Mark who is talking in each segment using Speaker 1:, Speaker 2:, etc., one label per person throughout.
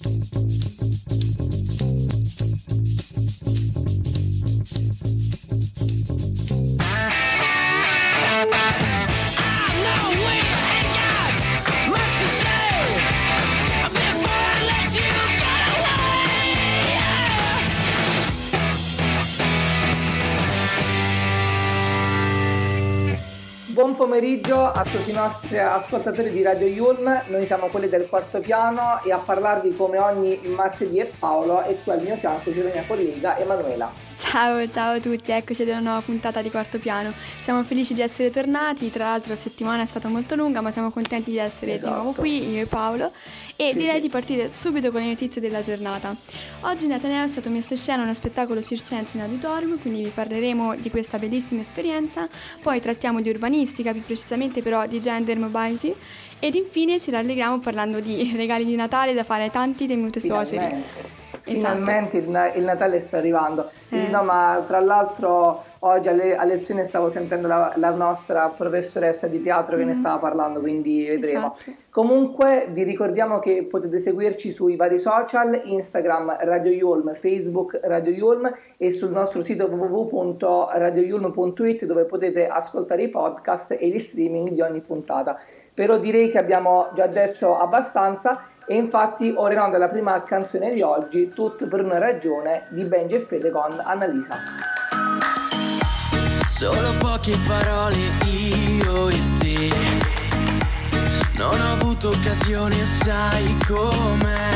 Speaker 1: どんどんどんどん。Pomeriggio a tutti i nostri ascoltatori di Radio Yulm, noi siamo quelli del quarto piano e a parlarvi come ogni martedì è Paolo e qui al mio fianco c'è la mia collega Emanuela.
Speaker 2: Ciao, ciao a tutti, eccoci ad una nuova puntata di Quarto Piano. Siamo felici di essere tornati, tra l'altro la settimana è stata molto lunga, ma siamo contenti di essere esatto. di nuovo esatto. qui, io e Paolo, e sì, direi sì. di partire subito con le notizie della giornata. Oggi in Ateneo è stato messo in scena uno spettacolo circense in auditorium, quindi vi parleremo di questa bellissima esperienza, poi trattiamo di urbanistica, più precisamente però di gender mobility, ed infine ci rallegriamo parlando di regali di Natale da fare ai tanti tenuti suoceri.
Speaker 1: Finalmente esatto. il, il, Natale sta arrivando. Sì, eh. sì, no, ma tra l'altro oggi alle, a lezione stavo sentendo la, la, nostra professoressa di teatro che mm-hmm. ne stava parlando, quindi vedremo. Esatto. Comunque vi ricordiamo che potete seguirci sui vari social, Instagram Radio Yulm, Facebook Radio Yulm e sul nostro sito www.radioyulm.it dove potete ascoltare i podcast e gli streaming di ogni puntata. Però direi che abbiamo già detto abbastanza e infatti onda la prima canzone di oggi, Tutto per una ragione, di Benji e Fede con Annalisa.
Speaker 3: Solo poche parole io e te. Non ho avuto occasione, sai com'è.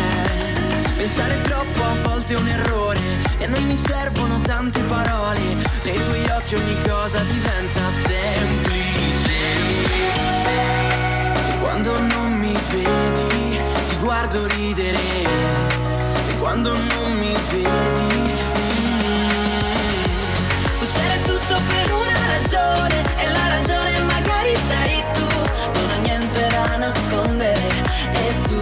Speaker 3: Pensare troppo a volte è un errore e non mi servono tante parole. Nei tuoi occhi ogni cosa diventa semplice. Quando non mi vedi guardo ridere e quando non mi vedi mm, succede tutto per una ragione e la ragione magari sei tu non ho niente da nascondere e tu.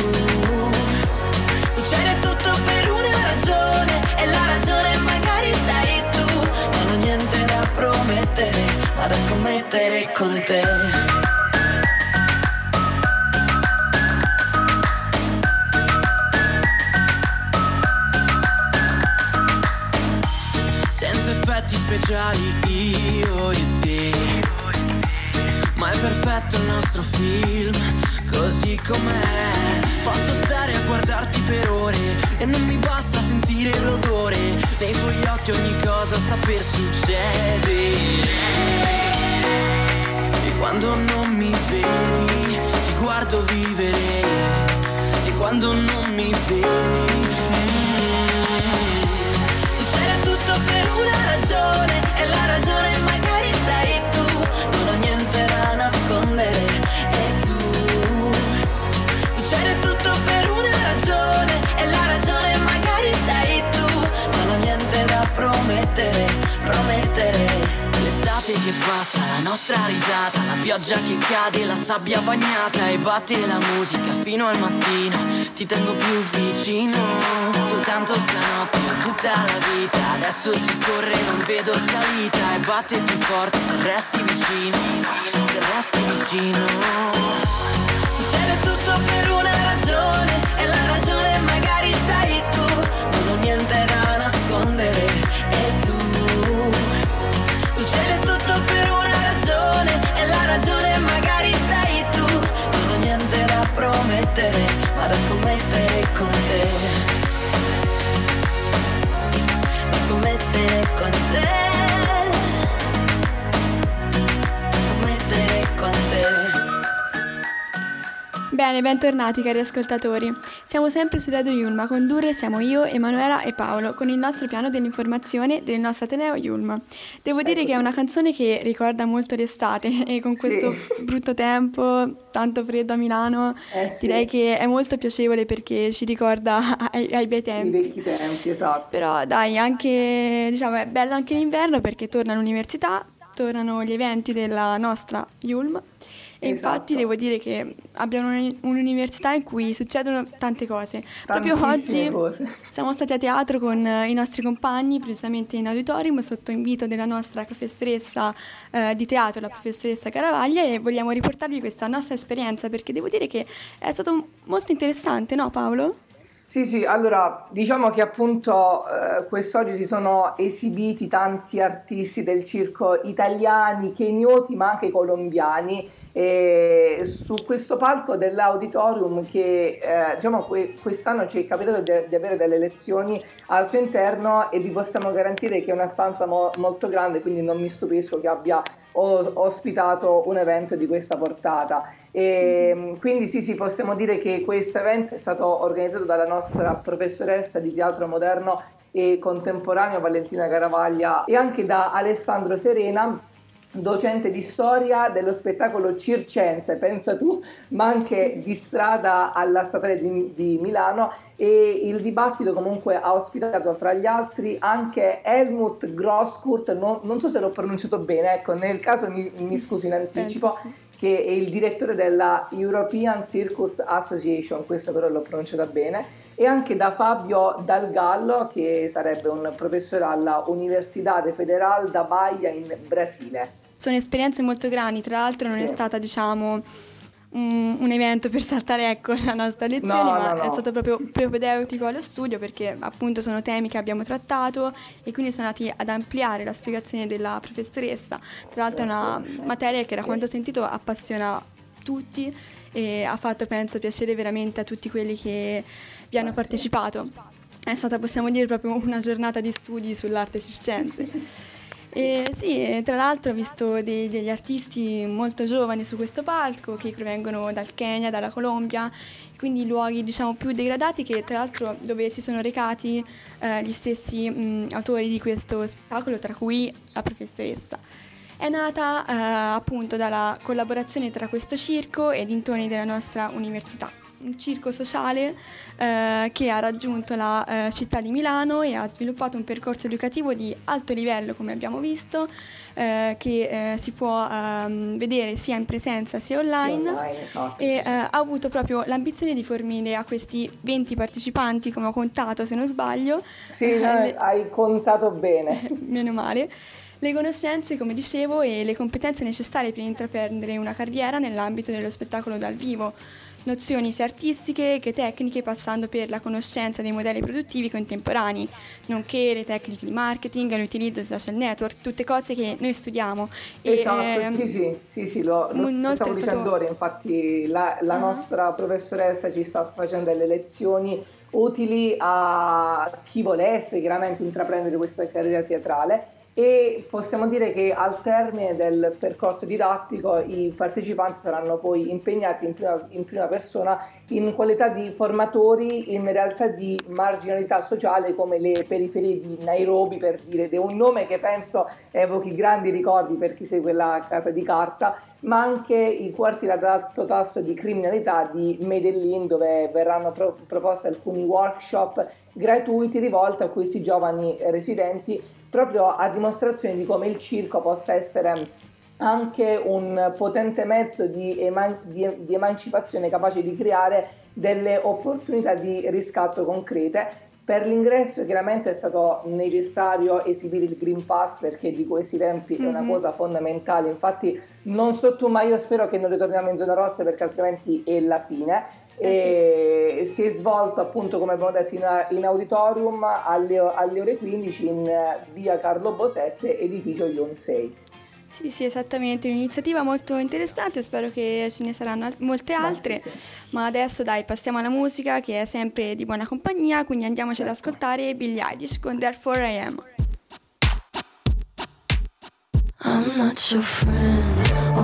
Speaker 3: Succede tutto per una ragione e la ragione magari sei tu non ho niente da promettere ma da scommettere con te speciali io e te. Ma è perfetto il nostro film Così com'è. Posso stare a guardarti per ore E non mi basta sentire l'odore Nei tuoi occhi ogni cosa sta per succedere. E quando non mi vedi Ti guardo vivere. E quando non mi vedi tutto per una ragione e la ragione magari sei tu, non ho niente da nascondere e tu. Succede tutto per una ragione e la ragione magari sei tu, non ho niente da promettere, promettere. L'estate che passa, la nostra risata, la pioggia che cade, la sabbia bagnata e batte la musica fino al mattino. Ti tengo più vicino, soltanto stanotte tutta la vita. Adesso si corre, non vedo salita e batte più forte se resti vicino, se resti vicino. Succede tutto per una ragione e la ragione magari sei tu, non ho niente da nascondere e tu Succede tutto per una ragione e la ragione magari sei tu. Non ho niente da promettere, ma da scommettere
Speaker 2: Bene, bentornati cari ascoltatori. Siamo sempre su Radio Yulm, a condurre siamo io, Emanuela e Paolo, con il nostro piano dell'informazione del nostro Ateneo Yulm. Devo dire che è una canzone che ricorda molto l'estate e con questo sì. brutto tempo, tanto freddo a Milano, eh sì. direi che è molto piacevole perché ci ricorda ai, ai bei tempi.
Speaker 1: I vecchi tempi, esatto.
Speaker 2: Però dai, anche, diciamo, è bello anche l'inverno perché torna l'università, tornano gli eventi della nostra Yulm e infatti esatto. devo dire che abbiamo un'università in cui succedono tante cose. Proprio oggi
Speaker 1: cose.
Speaker 2: siamo stati a teatro con i nostri compagni, precisamente in auditorium, sotto invito della nostra professoressa eh, di teatro, la professoressa Caravaglia, e vogliamo riportarvi questa nostra esperienza perché devo dire che è stato molto interessante, no Paolo?
Speaker 1: Sì, sì, allora diciamo che appunto eh, quest'oggi si sono esibiti tanti artisti del circo italiani, kenioti ma anche colombiani e su questo palco dell'auditorium che eh, diciamo que- quest'anno ci è capitato di, di, avere delle lezioni al suo interno e vi possiamo garantire che è una stanza mo- molto grande, quindi non mi stupisco che abbia o- ospitato un evento di questa portata. E, mm-hmm. quindi sì, sì, possiamo dire che questo evento è stato organizzato dalla nostra professoressa di teatro moderno e contemporaneo Valentina Caravaglia e anche da Alessandro Serena docente di storia dello spettacolo circense, pensa tu, ma anche di strada alla Statale di, di, Milano. E il dibattito comunque ha ospitato fra gli altri anche Helmut Grosskurt, non, non so se l'ho pronunciato bene, ecco, nel caso mi, mi scuso in anticipo, che è il direttore della European Circus Association, questo però l'ho pronunciata bene, e anche da Fabio Dalgallo, che sarebbe un professore alla Universidad Federal da Bahia in Brasile
Speaker 2: sono esperienze molto grandi, tra l'altro non sì. è stata diciamo un, un, evento per saltare ecco la nostra lezione, no, ma no, no. è stato proprio propedeutico allo studio perché appunto sono temi che abbiamo trattato e quindi sono andati ad ampliare la spiegazione della professoressa. Tra l'altro è una materia che da quanto ho sentito appassiona tutti e ha fatto penso piacere veramente a tutti quelli che vi hanno partecipato. È stata possiamo dire proprio una giornata di studi sull'arte circense. E sì, tra l'altro ho visto dei, degli artisti molto giovani su questo palco che provengono dal Kenya, dalla Colombia, quindi luoghi diciamo più degradati che tra l'altro dove si sono recati eh, gli stessi mh, autori di questo spettacolo, tra cui la professoressa. È nata eh, appunto dalla collaborazione tra questo circo e dintorni della nostra università un circo sociale eh, che ha raggiunto la eh, città di Milano e ha sviluppato un percorso educativo di alto livello, come abbiamo visto, eh, che eh, si può ehm, vedere sia in presenza sia online, online esatto, e. Eh, ha avuto proprio l'ambizione di fornire a questi 20 partecipanti, come ho contato se non sbaglio.
Speaker 1: Sì, eh, le... hai contato bene.
Speaker 2: Meno male le conoscenze, come dicevo, e le competenze necessarie per intraprendere una carriera nell'ambito dello spettacolo dal vivo nozioni sia artistiche che tecniche passando per la conoscenza dei modelli produttivi contemporanei, nonché le tecniche di marketing, l'utilizzo dei social network, tutte cose che noi studiamo.
Speaker 1: Esatto, e, ehm, sì, sì, sì, sì, lo, lo stavo dicendo ora, infatti la, la uh-huh. nostra professoressa ci sta facendo delle lezioni utili a chi volesse chiaramente intraprendere questa carriera teatrale e possiamo dire che al termine del percorso didattico i partecipanti saranno poi impegnati in prima, in prima, persona in qualità di formatori in realtà di marginalità sociale come le periferie di Nairobi per dire, è un nome che penso evochi grandi ricordi per chi segue la casa di carta ma anche i quartieri ad alto tasso di criminalità di Medellin dove verranno pro- proposti alcuni workshop gratuiti rivolti a questi giovani residenti proprio a dimostrazione di come il circo possa essere anche un potente mezzo di, eman- di, di emancipazione capace di creare delle opportunità di riscatto concrete per l'ingresso chiaramente è stato necessario esibire il Green Pass perché di questi tempi mm-hmm. è una mhm. cosa fondamentale, infatti non so tu ma io spero che non ritorniamo in zona rossa perché altrimenti è la fine. Eh sì. Si è svolto appunto come abbiamo detto in, in auditorium alle, alle, ore 15 in via Carlo Bosette, edificio Ion 6.
Speaker 2: Sì, sì, esattamente, un'iniziativa molto interessante, spero che ce ne saranno molte altre, sì, sì. ma adesso dai, passiamo alla musica che è sempre di buona compagnia, quindi andiamoci ad certo. ascoltare Billie Eilish con Therefore I Am. I'm not your friend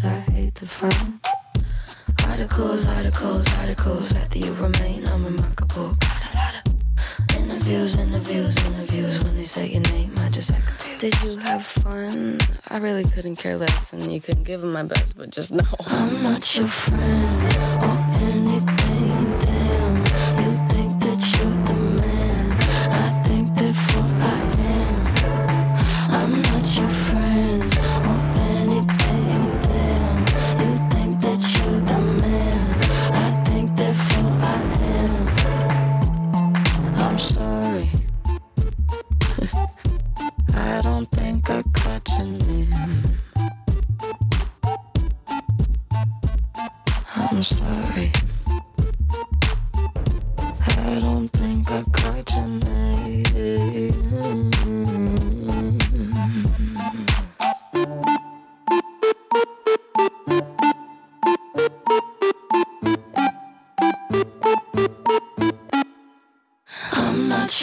Speaker 4: cause I hate to find articles, articles, articles. Rather you remain unremarkable. Got a lot of interviews, interviews, interviews. When they say your name, I just act confused. Did you have fun? I really couldn't care less, and you couldn't give them my best, but just know I'm not your friend or anything.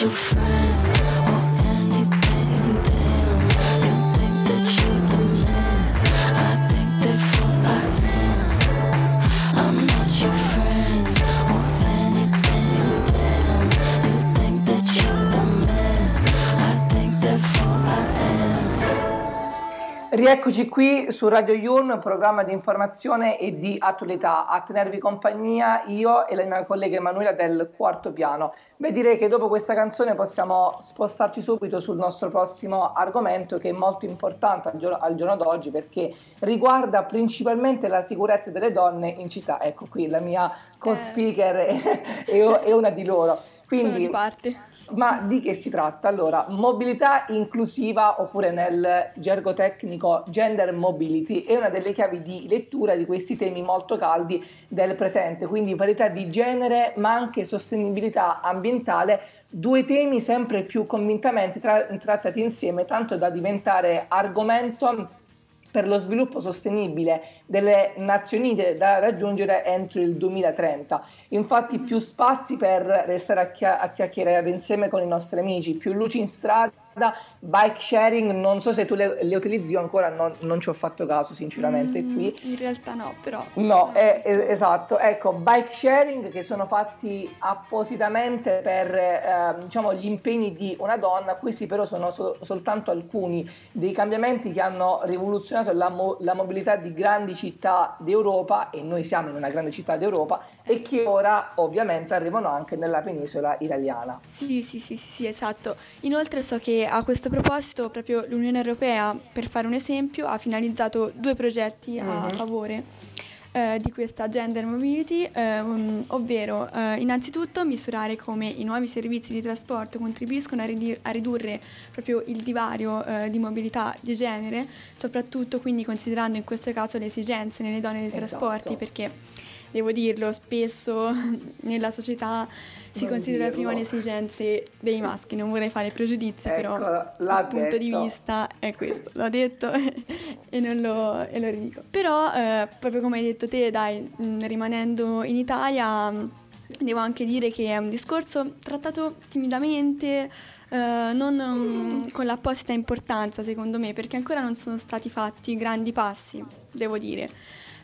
Speaker 4: Your friend.
Speaker 1: Rieccoci qui su Radio Yulm, programma di informazione e di attualità. A tenervi compagnia io e la mia collega Emanuela del quarto piano. Beh, direi che dopo questa canzone possiamo spostarci subito sul nostro prossimo argomento che è molto importante al giorno, al giorno d'oggi perché riguarda principalmente la sicurezza delle donne in città. Ecco qui la mia co-speaker eh. è, è una di loro.
Speaker 2: Quindi, Sono di parte
Speaker 1: ma di che si tratta? Allora, mobilità inclusiva oppure nel gergo tecnico gender mobility è una delle chiavi di lettura di questi temi molto caldi del presente, quindi parità di genere ma anche sostenibilità ambientale, due temi sempre più convintamente tra- trattati insieme, tanto da diventare argomento per lo sviluppo sostenibile delle Nazioni Unite da raggiungere entro il 2030. Infatti più spazi per restare a, chia- a chiacchierare insieme con i nostri amici, più luci in strada bike sharing, non so se tu le, le utilizzi ancora, non, non, ci ho fatto caso sinceramente mm, qui.
Speaker 2: In realtà no, però.
Speaker 1: No, è, è, esatto, ecco, bike sharing che sono fatti appositamente per eh, diciamo, gli impegni di una donna, questi però sono so, soltanto alcuni dei cambiamenti che hanno rivoluzionato la, mo, la mobilità di grandi città d'Europa e noi siamo in una grande città d'Europa e che ora ovviamente arrivano anche nella penisola italiana.
Speaker 2: Sì, sì, sì, sì, sì esatto. Inoltre so che a questo proposito proprio l'Unione Europea, per fare un esempio, ha finalizzato due progetti a mm-hmm. favore eh, di questa gender mobility, eh, um, ovvero eh, innanzitutto misurare come i nuovi servizi di trasporto contribuiscono a, ridir- a ridurre proprio il divario eh, di mobilità di genere, soprattutto quindi considerando in questo caso le esigenze nelle donne dei esatto. trasporti, perché devo dirlo, spesso nella società si non considera dirlo. prima le esigenze dei maschi, non vorrei fare pregiudizi, ecco, però il punto di vista è questo, l'ho detto e, non lo, e lo ridico. Però, eh, proprio come hai detto te, dai, mm, rimanendo in Italia, mh, devo anche dire che è un discorso trattato timidamente, Uh, non um, con l'apposita importanza secondo me perché ancora non sono stati fatti grandi passi, devo dire.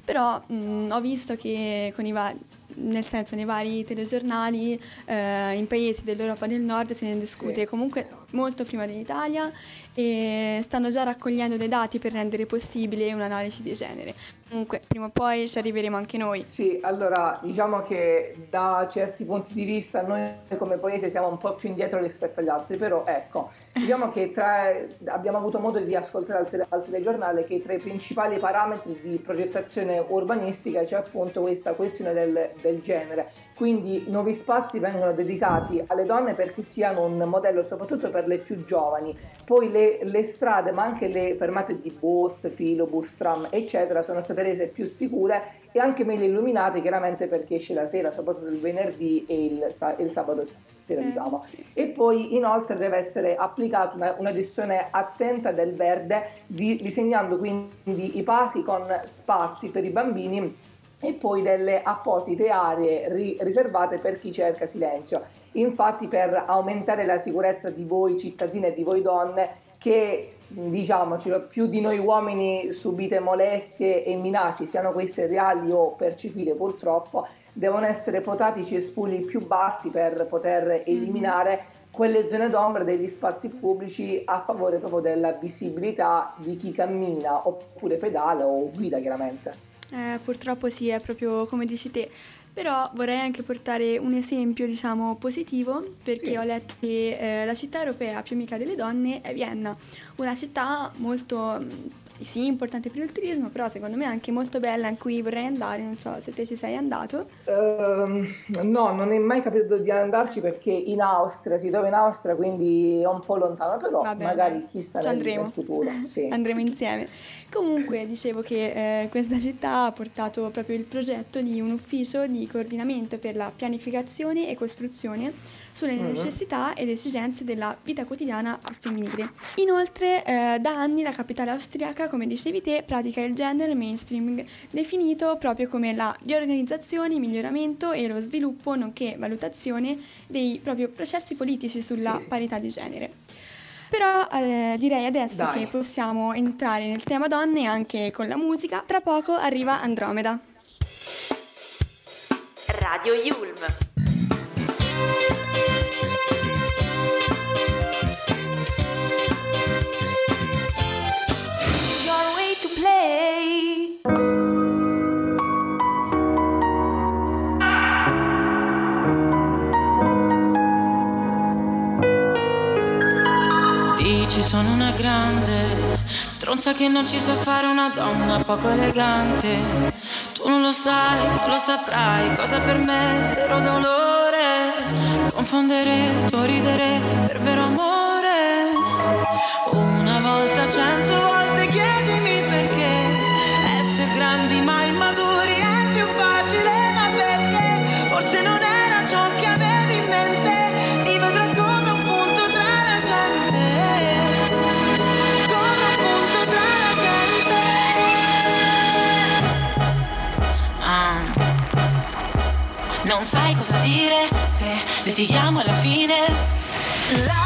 Speaker 2: Però mh, mm, ho visto che con i vari nel senso nei vari telegiornali eh, in paesi dell'Europa del Nord se ne discute sì, comunque esatto. molto prima dell'Italia e stanno già raccogliendo dei dati per rendere possibile un'analisi di genere. Comunque, prima o poi ci arriveremo anche noi.
Speaker 1: Sì, allora diciamo che da certi punti di vista noi come paese siamo un po' più indietro rispetto agli altri, però ecco, diciamo che tra, abbiamo avuto modo di ascoltare al, tele, al telegiornale che tra i principali parametri di progettazione urbanistica c'è appunto questa questione del, del genere quindi nuovi spazi vengono dedicati alle donne perché siano un modello soprattutto per le più giovani. Poi le, le strade, ma anche le fermate di bus, filobus, tram, eccetera, sono state rese più sicure e anche meglio illuminate, chiaramente perché esce la sera, soprattutto il venerdì e il, il sabato sera, eh, diciamo. E poi inoltre deve essere applicata una, una gestione attenta del verde, di, disegnando quindi i parchi con spazi per i bambini e poi delle apposite aree ri- riservate per chi cerca silenzio. infatti per aumentare la sicurezza di voi cittadine e di voi donne che diciamocelo, più di noi uomini subite molestie e minacce, siano queste reali o percepite purtroppo, devono essere potati i cespugli più bassi per poter mhm. eliminare quelle zone d'ombra degli spazi pubblici a favore proprio della visibilità di chi cammina oppure pedala o guida chiaramente.
Speaker 2: Eh, purtroppo sì, è proprio come dici te. Però vorrei anche portare un esempio, diciamo, positivo, perché sì. ho letto che eh, la città europea più amica delle donne è Vienna, una città molto sì, importante per il turismo, però secondo me è anche molto bella in cui vorrei andare, non so se te ci sei andato.
Speaker 1: Uh, no, non è mai capitato di andarci perché in Austria, si trova in Austria, quindi è un po' lontano, però Vabbè, magari chissà nel futuro. Sì.
Speaker 2: andremo insieme. Comunque dicevo che eh, questa città ha portato proprio il progetto di un ufficio di coordinamento per la pianificazione e costruzione sulle uh-huh. necessità ed esigenze della vita quotidiana al femminile. Inoltre, eh, da anni la capitale austriaca, come dicevi te, pratica il gender mainstreaming, definito proprio come la riorganizzazione, miglioramento e lo sviluppo, nonché valutazione dei proprio processi politici sulla sì. parità di genere. Però eh, direi adesso Dai. che possiamo entrare nel tema donne anche con la musica. Tra poco arriva Andromeda. Radio Yulm.
Speaker 5: Sono una grande stronza che non ci sa fare una donna poco elegante. Tu non lo sai, non lo saprai cosa per me è vero dolore. Confondere il tuo ridere per vero amore. Una volta, cento volte chiedimi perché Non sai cosa dire se litighiamo alla fine. La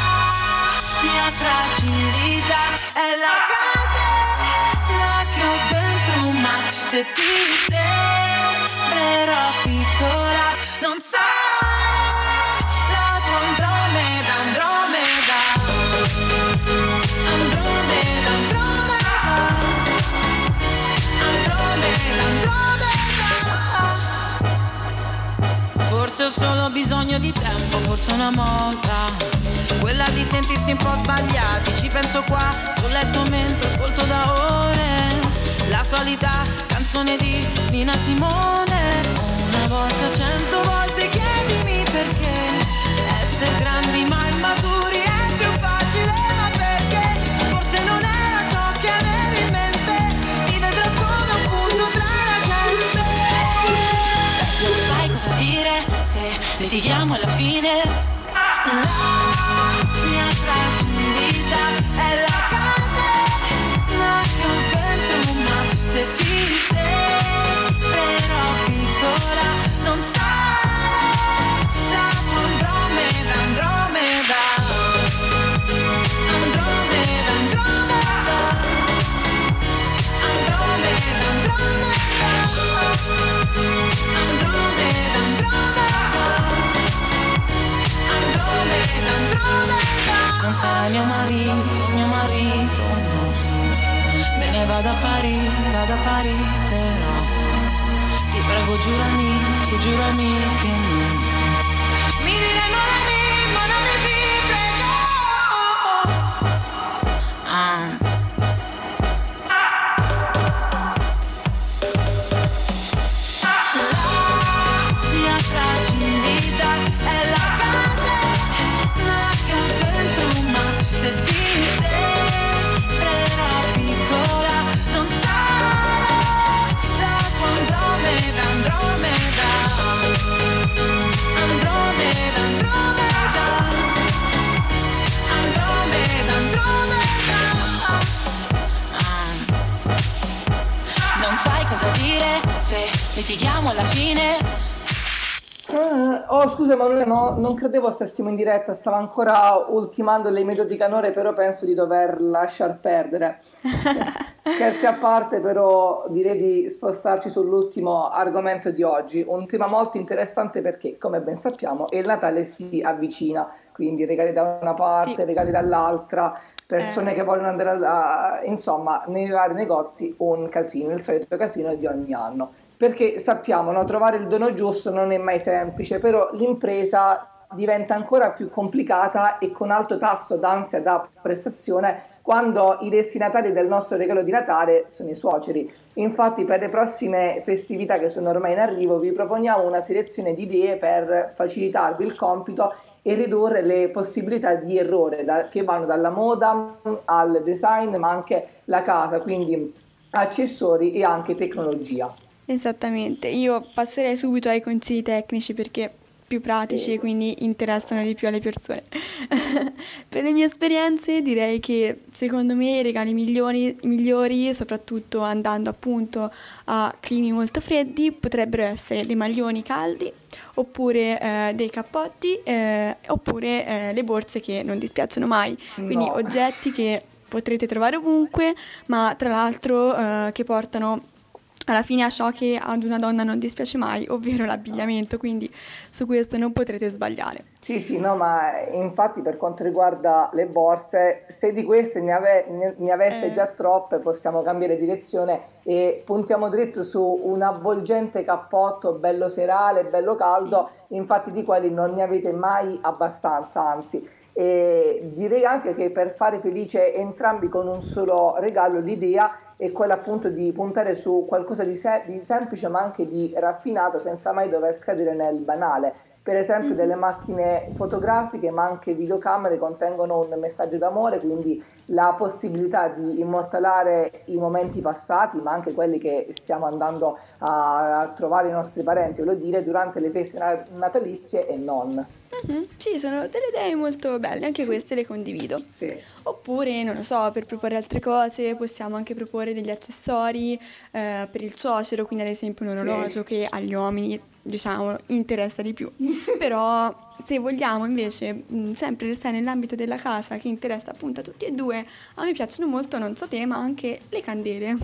Speaker 5: mia fragilità è la catena che ho dentro, ma se ti sembrerò Forse ho solo bisogno di tempo, forse una moda quella di sentirsi un po' sbagliati Ci penso qua sul letto mentre ascolto da ore La solita canzone di Nina Simone. Una volta, cento volte litighiamo alla fine però. Ti prego, giurami, tu giurami che non. Litighiamo alla fine.
Speaker 1: Uh, oh scusa Manuela, no, non credevo stessimo in diretta, stavo ancora ultimando le email di Canore, però penso di dover lasciar perdere. Scherzi a parte, però direi di spostarci sull'ultimo argomento di oggi, un tema molto interessante perché, come ben sappiamo, il Natale si avvicina, quindi regali da una parte, sì. regali dall'altra, persone eh. che vogliono andare a, insomma, nei vari negozi, un casino, il solito casino di ogni anno perché sappiamo no, trovare il dono giusto non è mai semplice, però l'impresa diventa ancora più complicata e con alto tasso d'ansia da prestazione quando i destinatari del nostro regalo di Natale sono i suoceri. Infatti per le prossime festività che sono ormai in arrivo vi proponiamo una selezione di idee per facilitarvi il compito e ridurre le possibilità di errore da, che vanno dalla moda al design ma anche la casa, quindi accessori e anche tecnologia.
Speaker 2: Esattamente, io passerei subito ai consigli tecnici perché più pratici sì, e quindi interessano di più alle persone. per le mie esperienze direi che secondo me i regali migliori, migliori, soprattutto andando appunto a climi molto freddi, potrebbero essere dei maglioni caldi oppure eh, dei cappotti eh, oppure eh, le borse che non dispiacciono mai, quindi no. oggetti che potrete trovare ovunque, ma tra l'altro eh, che portano alla fine a ciò che ad una donna non dispiace mai, ovvero l'abbigliamento, quindi su questo non potrete sbagliare.
Speaker 1: Sì, sì, no, ma infatti per quanto riguarda le borse, se di queste ne, ave- ne avesse eh. già troppe possiamo cambiare direzione e puntiamo dritto su un avvolgente cappotto bello serale, bello caldo, sì. infatti di quelli non ne avete mai abbastanza, anzi. E direi anche che per fare felice entrambi con un solo regalo l'idea è quella appunto di puntare su qualcosa di, se- di semplice ma anche di raffinato senza mai dover scadere nel banale. Per esempio delle macchine fotografiche ma anche videocamere contengono un messaggio d'amore, quindi la possibilità di immortalare i momenti passati ma anche quelli che stiamo andando a, a trovare i nostri parenti, voglio dire, durante le feste natalizie e non.
Speaker 2: Mm-hmm. Sì, sono delle idee molto belle, anche queste le condivido.
Speaker 1: Sì.
Speaker 2: Oppure, non lo so, per proporre altre cose possiamo anche proporre degli accessori eh, per il suocero, quindi ad esempio un orologio sì. che agli uomini, diciamo, interessa di più. Però se vogliamo invece mh, sempre restare nell'ambito della casa che interessa appunto a tutti e due, a me piacciono molto, non so te, ma anche le candele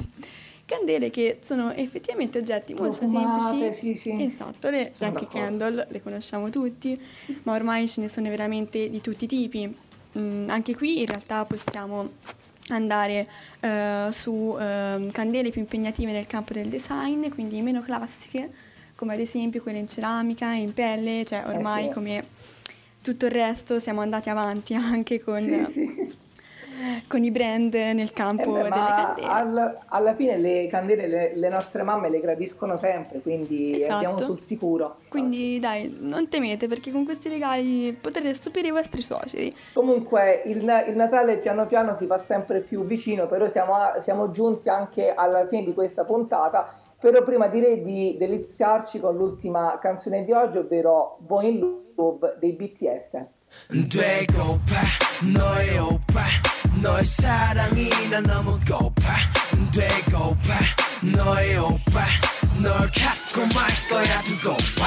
Speaker 2: candele che sono effettivamente oggetti molto semplici.
Speaker 1: Sì, sì.
Speaker 2: Esatto, le Yankee Candle le conosciamo tutti, ma ormai ce ne sono veramente di tutti i tipi. Mm, anche qui in realtà possiamo andare uh, su uh, candele più impegnative nel campo del design, quindi meno classiche, come ad esempio quelle in ceramica, in pelle, cioè ormai eh sì. come tutto il resto siamo andati avanti anche con...
Speaker 1: Sì, sì
Speaker 2: con i brand nel campo eh beh, delle candele.
Speaker 1: Al, alla fine le candele le, le, nostre mamme le gradiscono sempre, quindi esatto. andiamo sul sicuro.
Speaker 2: Quindi dai, non temete perché con questi regali potrete stupire i vostri suoceri.
Speaker 1: Comunque il, il Natale piano piano si fa sempre più vicino, però siamo, siamo giunti anche alla fine di questa puntata. Però prima direi di deliziarci con l'ultima canzone di oggi, ovvero Boy in Love dei BTS. 되고파 너의 오빠 너의 사랑이 난 너무 고파 되고파 너의 오빠 널 갖고 말 거야 두고 봐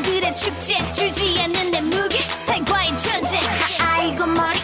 Speaker 3: 살들의 축제. 줄지 않는 내 무게 살과의 전쟁. 아이고 머리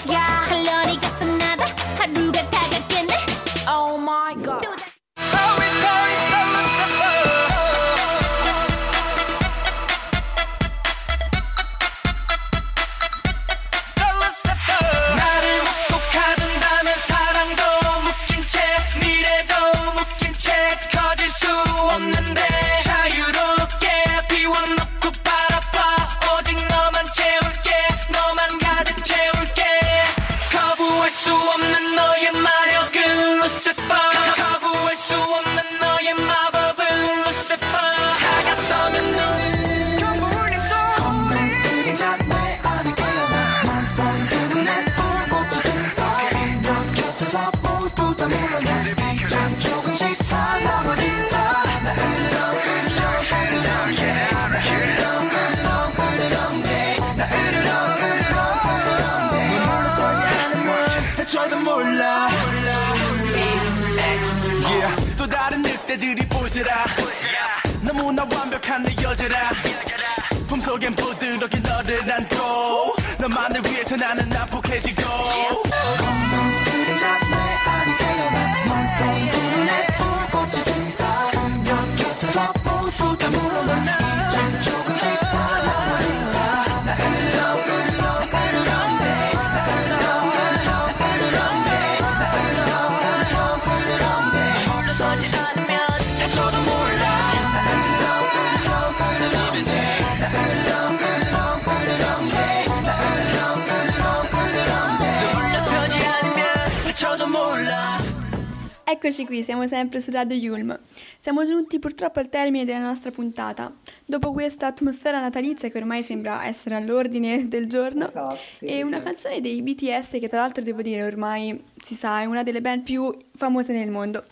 Speaker 2: Eccoci qui, siamo sempre su Radio Yulm. Siamo giunti purtroppo al termine della nostra puntata. Dopo questa atmosfera natalizia che ormai sembra essere all'ordine del giorno,
Speaker 1: Esatto, sì,
Speaker 2: e
Speaker 1: sì,
Speaker 2: una
Speaker 1: sì.
Speaker 2: canzone dei BTS che tra l'altro devo dire ormai si sa è una delle band più famose nel mondo.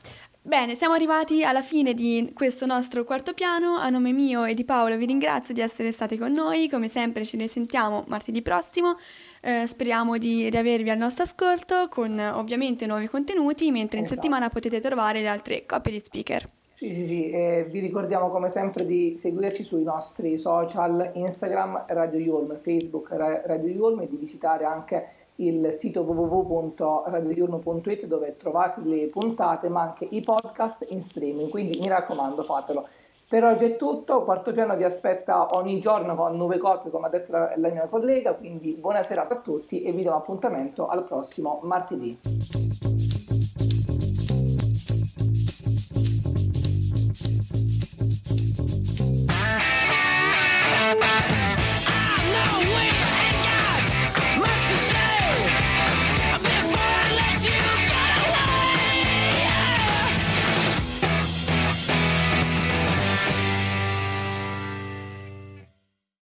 Speaker 2: Bene, siamo arrivati alla fine di questo nostro quarto piano. A nome mio e di Paolo vi ringrazio di essere stati con noi. Come sempre ci risentiamo martedì prossimo. Eh, speriamo di riavervi al nostro ascolto con eh, ovviamente nuovi contenuti, mentre in
Speaker 1: Esatto.
Speaker 2: settimana potete trovare le altre coppie di speaker.
Speaker 1: Sì, sì, sì, e vi ricordiamo come sempre di seguirci sui nostri social Instagram Radio Yulm, Facebook Ra- Radio Yulm e di visitare anche il sito www.radioyulm.it dove trovate le puntate ma anche i podcast in streaming, quindi mi raccomando fatelo. Per oggi è tutto, quarto piano vi aspetta ogni giorno con nuove coppie come ha detto la, la mia collega, quindi buona serata a tutti e vi do appuntamento al prossimo martedì.